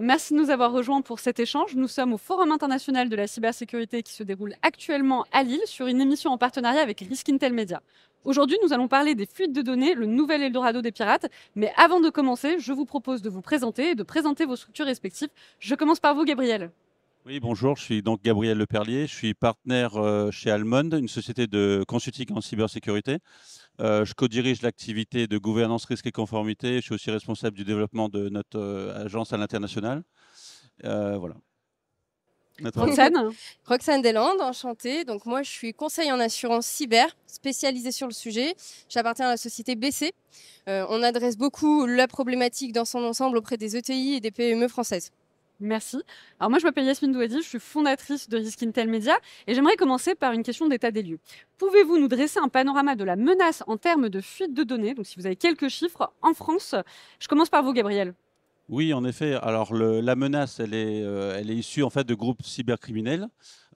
Merci de nous avoir rejoints pour cet échange. Nous sommes au Forum international de la cybersécurité qui se déroule actuellement à Lille sur une émission en partenariat avec Risk Intel Media. Aujourd'hui, nous allons parler des fuites de données, le nouvel Eldorado des pirates. Mais avant de commencer, je vous propose de vous présenter et de présenter vos structures respectives. Je commence par vous, Gabriel. Oui, bonjour, je suis donc Gabriel Leperlier, je suis partenaire euh, chez Almond, une société de consulting en cybersécurité. Euh, je co-dirige l'activité de gouvernance, risque et conformité. Je suis aussi responsable du développement de notre euh, agence à l'international. voilà. Roxane Roxane Deslandes, enchantée. Donc moi, je suis conseil en assurance cyber, spécialisée sur le sujet. J'appartiens à la société BC. on adresse beaucoup la problématique dans son ensemble auprès des ETI et des PME françaises. Merci. Alors moi, je m'appelle Yasmine Douadi, je suis fondatrice de Risk Intel Media et j'aimerais commencer par une question d'état des lieux. Pouvez-vous nous dresser un panorama de la menace en termes de fuite de données? Donc si vous avez quelques chiffres en France, je commence par vous, Gabriel. Oui, en effet. Alors la menace, elle est, euh, elle est issue en fait de groupes cybercriminels.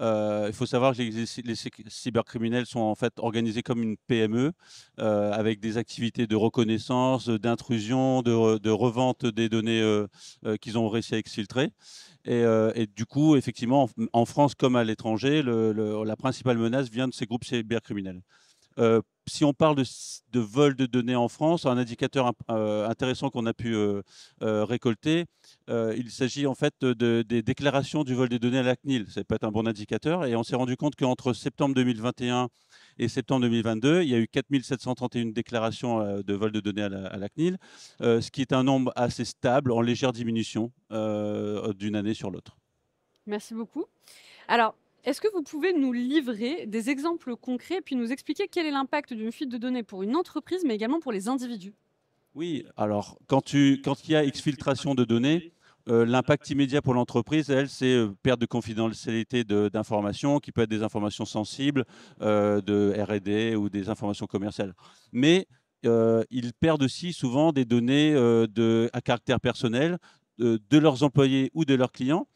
Euh, il faut savoir que les, cybercriminels sont en fait organisés comme une PME euh, avec des activités de reconnaissance, d'intrusion, de, revente des données qu'ils ont réussi à exfiltrer. Et, du coup, effectivement, en, France comme à l'étranger, la principale menace vient de ces groupes cybercriminels si on parle de, vol de données en France, un indicateur euh, intéressant qu'on a pu euh, euh, récolter, il s'agit en fait de, des déclarations du vol des données à la CNIL. Ça peut être un bon indicateur. Et on s'est rendu compte qu'entre septembre 2021 et septembre 2022, il y a eu 4731 déclarations de vol de données à la, CNIL, ce qui est un nombre assez stable, en légère diminution d'une année sur l'autre. Merci beaucoup. Alors, est-ce que vous pouvez nous livrer des exemples concrets puis nous expliquer quel est l'impact d'une fuite de données pour une entreprise, mais également pour les individus? Oui, alors quand, il y a exfiltration de données, euh, l'impact immédiat pour l'entreprise, elle, c'est euh, perte de confidentialité d'informations, qui peut être des informations sensibles euh, de R&D ou des informations commerciales. Mais ils perdent aussi souvent des données à caractère personnel de leurs employés ou de leurs clients.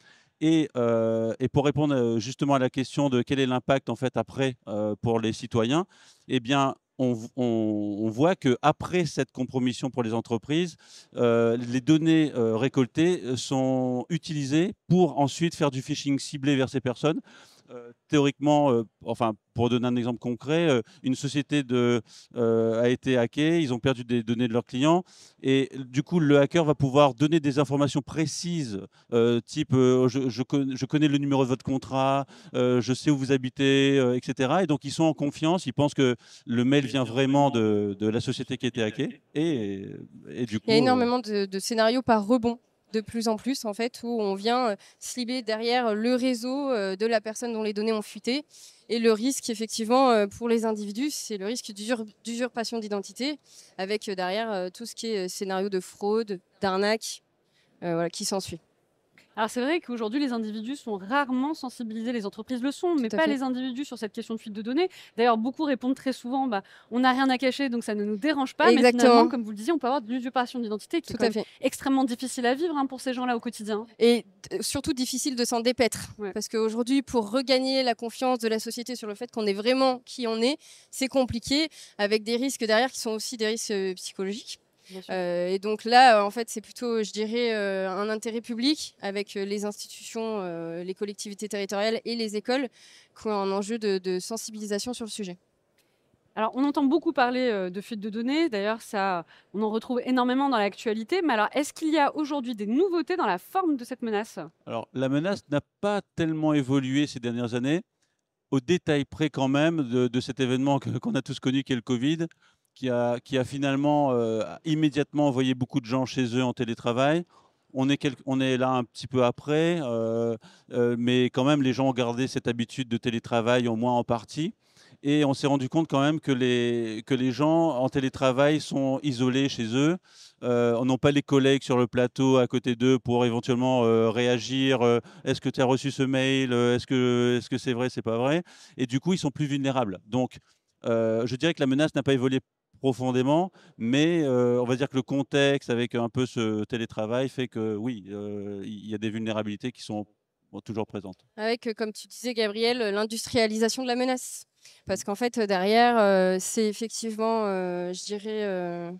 Euh, et, pour répondre euh, justement à la question de quel est l'impact en fait après euh, pour les citoyens, eh on, voit que après cette compromission pour les entreprises, les données récoltées sont utilisées pour ensuite faire du phishing ciblé vers ces personnes. Euh, théoriquement, euh, enfin, pour donner un exemple concret, euh, une société de, a été hackée, ils ont perdu des données de leurs clients, et du coup, le hacker va pouvoir donner des informations précises, type je, je, connais le numéro de votre contrat, je sais où vous habitez, etc. Et donc, ils sont en confiance, ils pensent que le mail vient vraiment de, de la société qui a été hackée, et, et du coup, il y a énormément de, de scénarios par rebond de plus en plus, en fait, où on vient euh, slibber derrière le réseau euh, de la personne dont les données ont fuité. Et le risque, effectivement, euh, pour les individus, c'est le risque d'usurpation d'identité, avec derrière tout ce qui est scénario de fraude, d'arnaque, voilà, qui s'ensuit. Alors c'est vrai qu'aujourd'hui, les individus sont rarement sensibilisés, les entreprises le sont, mais pas les individus sur cette question de fuite de données. D'ailleurs, beaucoup répondent très souvent, bah, on n'a rien à cacher, donc ça ne nous dérange pas. Mais finalement, comme vous le disiez, on peut avoir de l'usurpation d'identité qui est extrêmement difficile à vivre hein, pour ces gens-là au quotidien. Et surtout difficile de s'en dépaître. Parce qu'aujourd'hui, pour regagner la confiance de la société sur le fait qu'on est vraiment qui on est, c'est compliqué, avec des risques derrière qui sont aussi des risques euh, psychologiques. Euh, et donc là, en fait, c'est plutôt, je dirais, euh, un intérêt public avec euh, les institutions, les collectivités territoriales et les écoles qui ont un enjeu de, sensibilisation sur le sujet. Alors, on entend beaucoup parler de fuite de données. D'ailleurs, ça, on en retrouve énormément dans l'actualité. Mais alors, est-ce qu'il y a aujourd'hui des nouveautés dans la forme de cette menace? Alors, la menace n'a pas tellement évolué ces dernières années. Au détail près, quand même, de, de cet événement qu'on a tous connu, qui est le Covid, qui a, finalement euh, immédiatement envoyé beaucoup de gens chez eux en télétravail. On est, on est là un petit peu après, euh, euh, mais quand même, les gens ont gardé cette habitude de télétravail, au moins en partie. Et on s'est rendu compte quand même que les, que les gens en télétravail sont isolés chez eux. on n'a pas les collègues sur le plateau à côté d'eux pour éventuellement réagir. est-ce que tu as reçu ce mail Est-ce que c'est -ce c'est vrai, c'est pas vrai? Et du coup, ils sont plus vulnérables. Donc, je dirais que la menace n'a pas évolué profondément, mais euh, on va dire que le contexte avec un peu ce télétravail fait que oui, euh, il y a des vulnérabilités qui sont toujours présentes. Avec, euh, comme tu disais Gabriel, l'industrialisation de la menace. Parce qu'en fait, derrière, c'est effectivement, je dirais,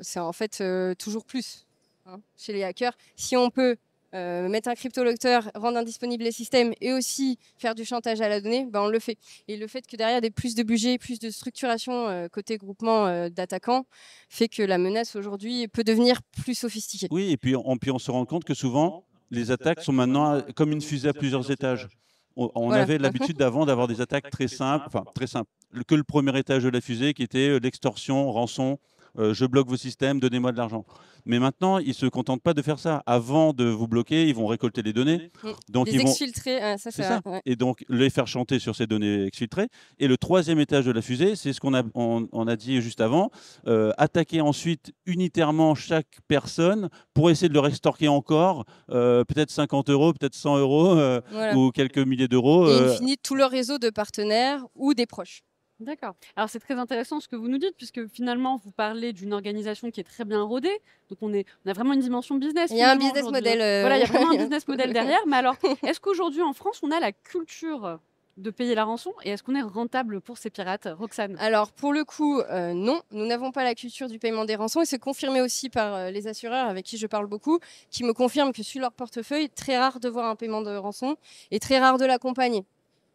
c'est en fait toujours plus. hein, chez les hackers. Si on peut euh, mettre un cryptolecteur, rendre indisponibles les systèmes et aussi faire du chantage à la donnée, ben on le fait. Et le fait que derrière, ait plus de budget, plus de structuration euh, côté groupement euh, d'attaquants fait que la menace aujourd'hui peut devenir plus sophistiquée. Oui, et puis on, puis on se rend compte que souvent, les attaques sont maintenant comme une fusée à plusieurs étages. On, avait l'habitude d'avant d'avoir des attaques très simples, enfin très simples, que le premier étage de la fusée qui était l'extorsion, rançon, je bloque vos systèmes, donnez-moi de l'argent. Mais maintenant, ils ne se contentent pas de faire ça. Avant de vous bloquer, ils vont récolter les données. Mm. Donc les ils exfiltrer, vont... ça, c'est ça. Et donc les faire chanter sur ces données exfiltrées. Et le troisième étage de la fusée, c'est ce qu'on a, on, a dit juste avant, euh, attaquer ensuite unitairement chaque personne pour essayer de le extorquer encore, euh, peut-être 50 euros, peut-être 100 euros euh, ou quelques milliers d'euros. Et in fine, tout le réseau de partenaires ou des proches. D'accord. Alors c'est très intéressant ce que vous nous dites, puisque finalement vous parlez d'une organisation qui est très bien rodée. Donc on, est, on a vraiment une dimension business. Il y a un business model. Euh, voilà, il y a vraiment un business model derrière. Mais alors, est-ce qu'aujourd'hui en France, on a la culture de payer la rançon et est-ce qu'on est rentable pour ces pirates, Roxane? Alors pour le coup, euh, non, nous n'avons pas la culture du paiement des rançons et c'est confirmé aussi par euh, les assureurs avec qui je parle beaucoup, qui me confirment que sur leur portefeuille, très rare de voir un paiement de rançon et très rare de l'accompagner.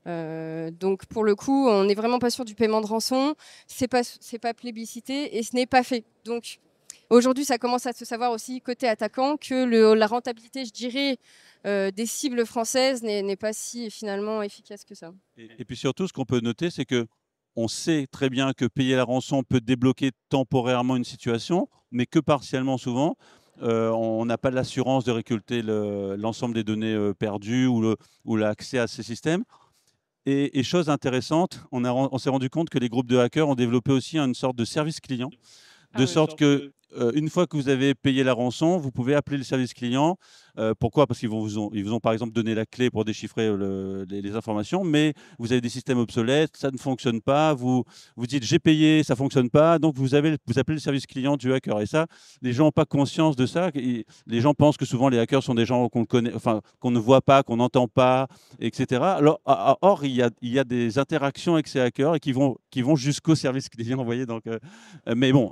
Euh, donc pour le coup, on n'est vraiment pas sûr du paiement de rançon. C'est pas c'est pas plébiscité et ce n'est pas fait. Donc aujourd'hui, ça commence à se savoir aussi côté attaquant que la rentabilité, je dirais, euh, des cibles françaises n'est pas si finalement efficace que ça. Et, puis surtout, ce qu'on peut noter, c'est que on sait très bien que payer la rançon peut débloquer temporairement une situation, mais que partiellement souvent. Euh, on n'a pas l'assurance de récolter l'ensemble des données perdues ou l'accès à ces systèmes. Et, chose intéressante, on, on s'est rendu compte que les groupes de hackers ont développé aussi une sorte de service client, de ah sorte que euh, une fois que vous avez payé la rançon, vous pouvez appeler le service client. Euh, pourquoi? Parce qu'ils vous, ont, vous ont par exemple donné la clé pour déchiffrer euh, les, informations, mais vous avez des systèmes obsolètes, ça ne fonctionne pas. Vous vous dites j'ai payé, ça fonctionne pas, donc vous appelez le service client du hacker. Et ça, les gens n'ont pas conscience de ça. Les gens pensent que souvent les hackers sont des gens qu'on enfin qu'on ne voit pas, qu'on n'entend pas, etc. Alors, or il y, a, des interactions avec ces hackers et qui vont jusqu'au service client. Vous donc, mais bon,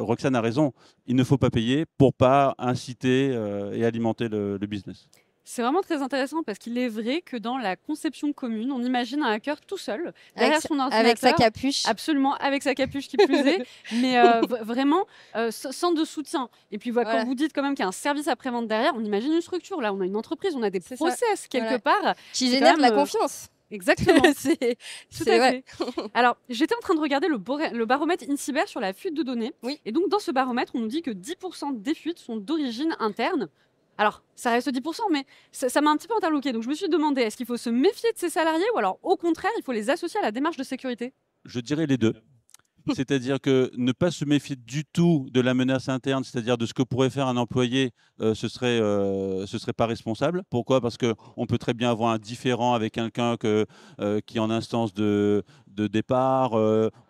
Roxane a raison. Il ne faut pas payer pour pas inciter euh, et alimenter le, business. C'est vraiment très intéressant parce qu'il est vrai que dans la conception commune, on imagine un hacker tout seul, derrière son ordinateur. Avec sa capuche. Absolument, avec sa capuche qui plus est, mais euh, vraiment euh, sans de soutien. Et puis voilà, quand vous dites quand même qu'il y a un service après-vente derrière, on imagine une structure. Là, on a une entreprise, on a des process quelque part. Qui génèrent de la confiance. Exactement. c'est tout à fait. Alors, j'étais en train de regarder le, le baromètre InCyber sur la fuite de données. Oui. Et donc, dans ce baromètre, on nous dit que 10% des fuites sont d'origine interne. Alors, ça reste 10%, mais ça m'a un petit peu interloqué. Donc, je me suis demandé, est-ce qu'il faut se méfier de ces salariés ou alors, au contraire, il faut les associer à la démarche de sécurité? Je dirais les deux. C'est-à-dire que ne pas se méfier du tout de la menace interne, c'est-à-dire de ce que pourrait faire un employé, euh, ce serait euh, ce serait pas responsable. Pourquoi? Parce que on peut très bien avoir un différent avec quelqu'un que euh, qui est en instance de de départ.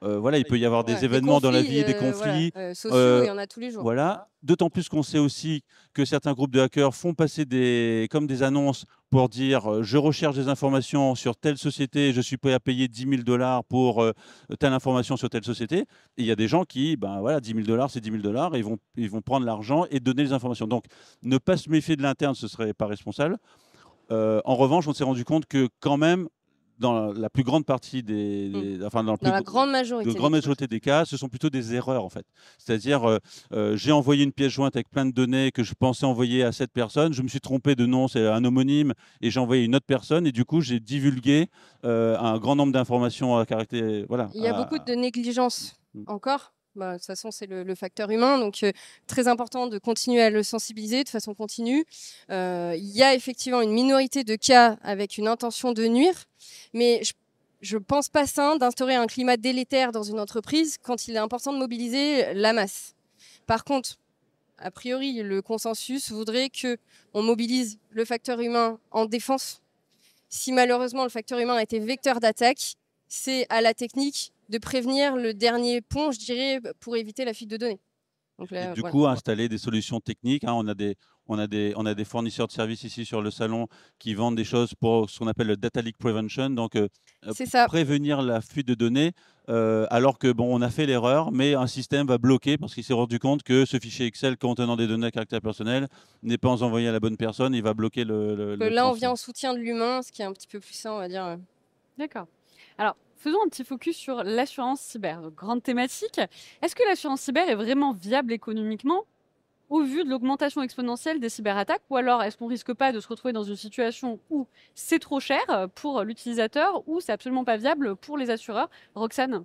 voilà, il peut y avoir des événements dans la vie, des conflits sociaux, il y en a tous les jours. Voilà. D'autant plus qu'on sait aussi que certains groupes de hackers font passer des, comme des annonces pour dire euh, je recherche des informations sur telle société, je suis prêt à payer 10 000 dollars pour euh, telle information sur telle société. Et il y a des gens qui, ben voilà, 10 000 dollars, c'est 10 000 dollars, ils vont, ils vont prendre l'argent et donner les informations. Donc, ne pas se méfier de l'interne, ce serait pas responsable. Euh, en revanche, on s'est rendu compte que quand même, dans la plus grande partie des, mmh. enfin dans, la grande majorité, grande majorité des cas, ce sont plutôt des erreurs en fait. C'est-à-dire, euh, euh, j'ai envoyé une pièce jointe avec plein de données que je pensais envoyer à cette personne, je me suis trompé de nom, c'est un homonyme, et j'ai envoyé une autre personne, et du coup j'ai divulgué euh, un grand nombre d'informations à caractère. Voilà. Il y a beaucoup de négligence mmh. encore bah, de toute façon, c'est le, facteur humain. Donc, euh, très important de continuer à le sensibiliser de façon continue. Euh, il y a effectivement une minorité de cas avec une intention de nuire, mais je ne pense pas sain d'instaurer un climat délétère dans une entreprise quand il est important de mobiliser la masse. Par contre, a priori, le consensus voudrait que on mobilise le facteur humain en défense. Si malheureusement le facteur humain a été vecteur d'attaque, c'est à la technique de prévenir le dernier pont, je dirais, pour éviter la fuite de données. du coup, installer des solutions techniques. Hein, on, a des, on, a des, on a des fournisseurs de services ici sur le salon qui vendent des choses pour ce qu'on appelle le data leak prevention, donc euh, euh, prévenir la fuite de données. Euh, alors que bon, on a fait l'erreur, mais un système va bloquer parce qu'il s'est rendu compte que ce fichier Excel contenant des données à caractère personnel n'est pas envoyé à la bonne personne, il va bloquer le. là, on vient en soutien de l'humain, ce qui est un petit peu plus ça, on va dire. D'accord. Alors, faisons un petit focus sur l'assurance cyber. grande thématique. Est-ce que l'assurance cyber est vraiment viable économiquement au vu de l'augmentation exponentielle des cyberattaques Ou alors est-ce qu'on risque pas de se retrouver dans une situation où c'est trop cher pour l'utilisateur ou c'est absolument pas viable pour les assureurs? Roxane?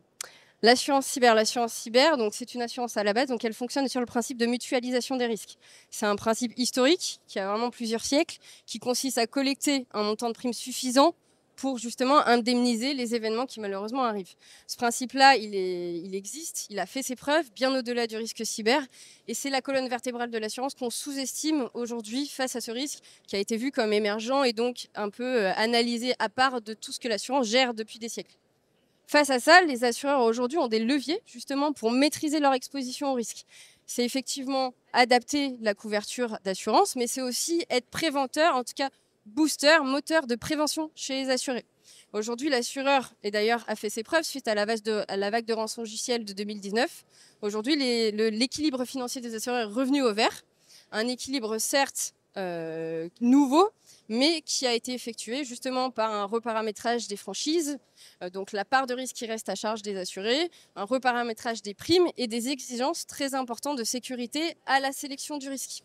L'assurance cyber, l'assurance cyber, donc c'est une assurance à la base, donc elle fonctionne sur le principe de mutualisation des risques. C'est un principe historique qui a vraiment plusieurs siècles, qui consiste à collecter un montant de primes suffisant pour justement indemniser les événements qui malheureusement arrivent. Ce principe-là, il, existe, il a fait ses preuves, bien au-delà du risque cyber, et c'est la colonne vertébrale de l'assurance qu'on sous-estime aujourd'hui face à ce risque qui a été vu comme émergent et donc un peu euh, analysé à part de tout ce que l'assurance gère depuis des siècles. Face à ça, les assureurs aujourd'hui ont des leviers justement pour maîtriser leur exposition au risque. C'est effectivement adapter la couverture d'assurance, mais c'est aussi être préventeur, en tout cas booster, moteur de prévention chez les assurés. Aujourd'hui, l'assureur, et d'ailleurs a fait ses preuves suite à la vague de, la vague de rançon de 2019, aujourd'hui l'équilibre financier des assureurs est revenu au vert. Un équilibre certes euh, nouveau, mais qui a été effectué justement par un reparamétrage des franchises, euh, donc la part de risque qui reste à charge des assurés, un reparamétrage des primes et des exigences très importantes de sécurité à la sélection du risque.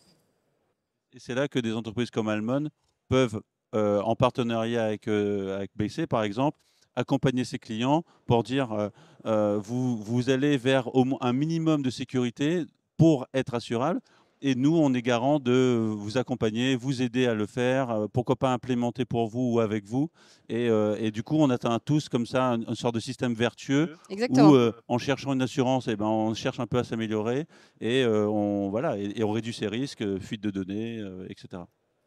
Et c'est là que des entreprises comme Almon peuvent, euh, en partenariat avec, euh, avec BC par exemple, accompagner ses clients pour dire euh, vous, vous allez vers au moins un minimum de sécurité pour être assurable. Et nous, on est garant de vous accompagner, vous aider à le faire, pourquoi pas implémenter pour vous ou avec vous. Et, et du coup, on atteint tous comme ça une, sorte de système vertueux où, en cherchant une assurance, et eh ben, on cherche un peu à s'améliorer et, on, voilà, et, et, on réduit ses risques, fuite de données, etc.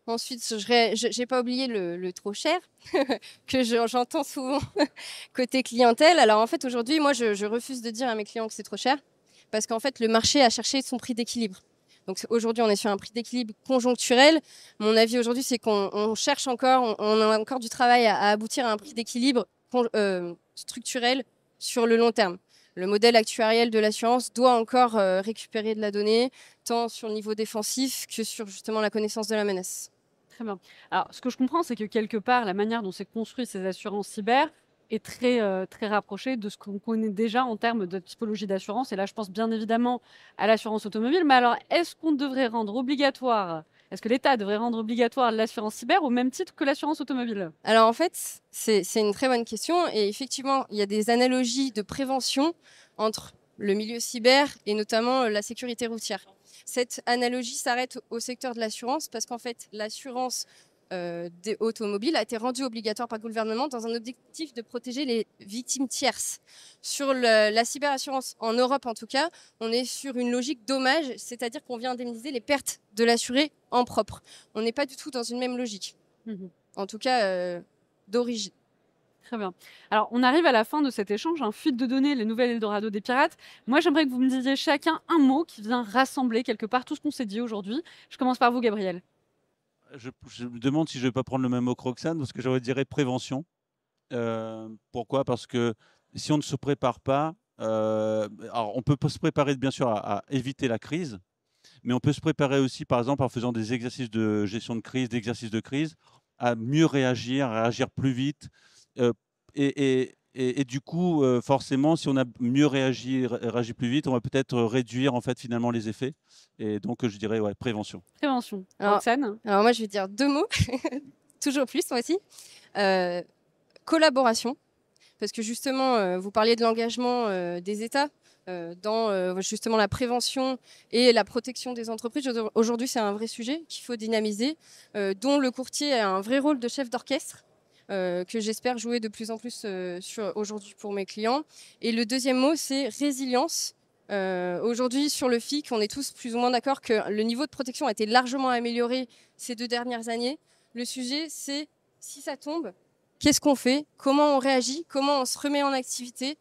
Ensuite, je n'ai pas oublié le, trop cher que j'entends souvent côté clientèle. Alors en fait, aujourd'hui, moi, je, refuse de dire à mes clients que c'est trop cher parce qu'en fait, le marché a cherché son prix d'équilibre. Donc aujourd'hui, on est sur un prix d'équilibre conjoncturel. Mon avis aujourd'hui, c'est qu'on cherche encore, on, a encore du travail à, aboutir à un prix d'équilibre euh, structurel sur le long terme. Le modèle actuariel de l'assurance doit encore euh, récupérer de la donnée, tant sur le niveau défensif que sur justement la connaissance de la menace. Très bien. Alors, ce que je comprends, c'est que quelque part, la manière dont c'est construit ces assurances cyber est très, euh, très rapprochée de ce qu'on connaît déjà en termes de typologie d'assurance. Et là, je pense bien évidemment à l'assurance automobile. Mais alors, est-ce qu'on devrait rendre obligatoire, est-ce que l'État devrait rendre obligatoire l'assurance cyber au même titre que l'assurance automobile? Alors, en fait, c'est une très bonne question. Et effectivement, il y a des analogies de prévention entre le milieu cyber et notamment la sécurité routière. Cette analogie s'arrête au secteur de l'assurance parce qu'en fait, l'assurance euh, des automobiles a été rendue obligatoire par le gouvernement dans un objectif de protéger les victimes tierces. Sur la cyberassurance, en Europe en tout cas, on est sur une logique dommage, c'est-à-dire qu'on vient indemniser les pertes de l'assuré en propre. On n'est pas du tout dans une même logique, mmh en tout cas euh, d'origine. Très bien. Alors, on arrive à la fin de cet échange, un fuite de données, les nouvelles Eldorado des pirates. Moi, j'aimerais que vous me disiez chacun un mot qui vient rassembler quelque part tout ce qu'on s'est dit aujourd'hui. Je commence par vous, Gabriel. Je, me demande si je ne vais pas prendre le même mot que Roxane, parce que j'aurais dirais prévention. Euh, pourquoi? Parce que si on ne se prépare pas, euh, alors on peut se préparer bien sûr à, éviter la crise, mais on peut se préparer aussi, par exemple, en faisant des exercices de gestion de crise, d'exercices de crise, à mieux réagir, à réagir plus vite, euh, et, du coup, euh, forcément, si on a mieux réagi, réagi plus vite, on va peut-être réduire en fait finalement les effets. Et donc, je dirais ouais, prévention. Prévention. Alors, alors moi, je vais dire deux mots, toujours plus moi aussi. Euh, collaboration, parce que justement, vous parliez de l'engagement des États. dans justement la prévention et la protection des entreprises. Aujourd'hui, c'est un vrai sujet qu'il faut dynamiser, dont le courtier a un vrai rôle de chef d'orchestre. Euh, que j'espère jouer de plus en plus euh, aujourd'hui pour mes clients. Et le deuxième mot, c'est résilience. Euh, aujourd'hui, sur le FIC, on est tous plus ou moins d'accord que le niveau de protection a été largement amélioré ces deux dernières années. Le sujet, c'est si ça tombe, qu'est-ce qu'on fait? Comment on réagit? Comment on se remet en activité?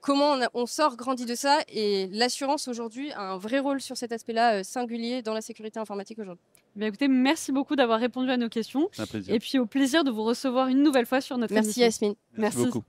Comment on, sort grandi de ça? Et l'assurance aujourd'hui a un vrai rôle sur cet aspect-là singulier dans la sécurité informatique aujourd'hui. Eh écoutez, merci beaucoup d'avoir répondu à nos questions. Un plaisir. Et puis au plaisir de vous recevoir une nouvelle fois sur notre Merci émission. Yasmine. Merci, beaucoup.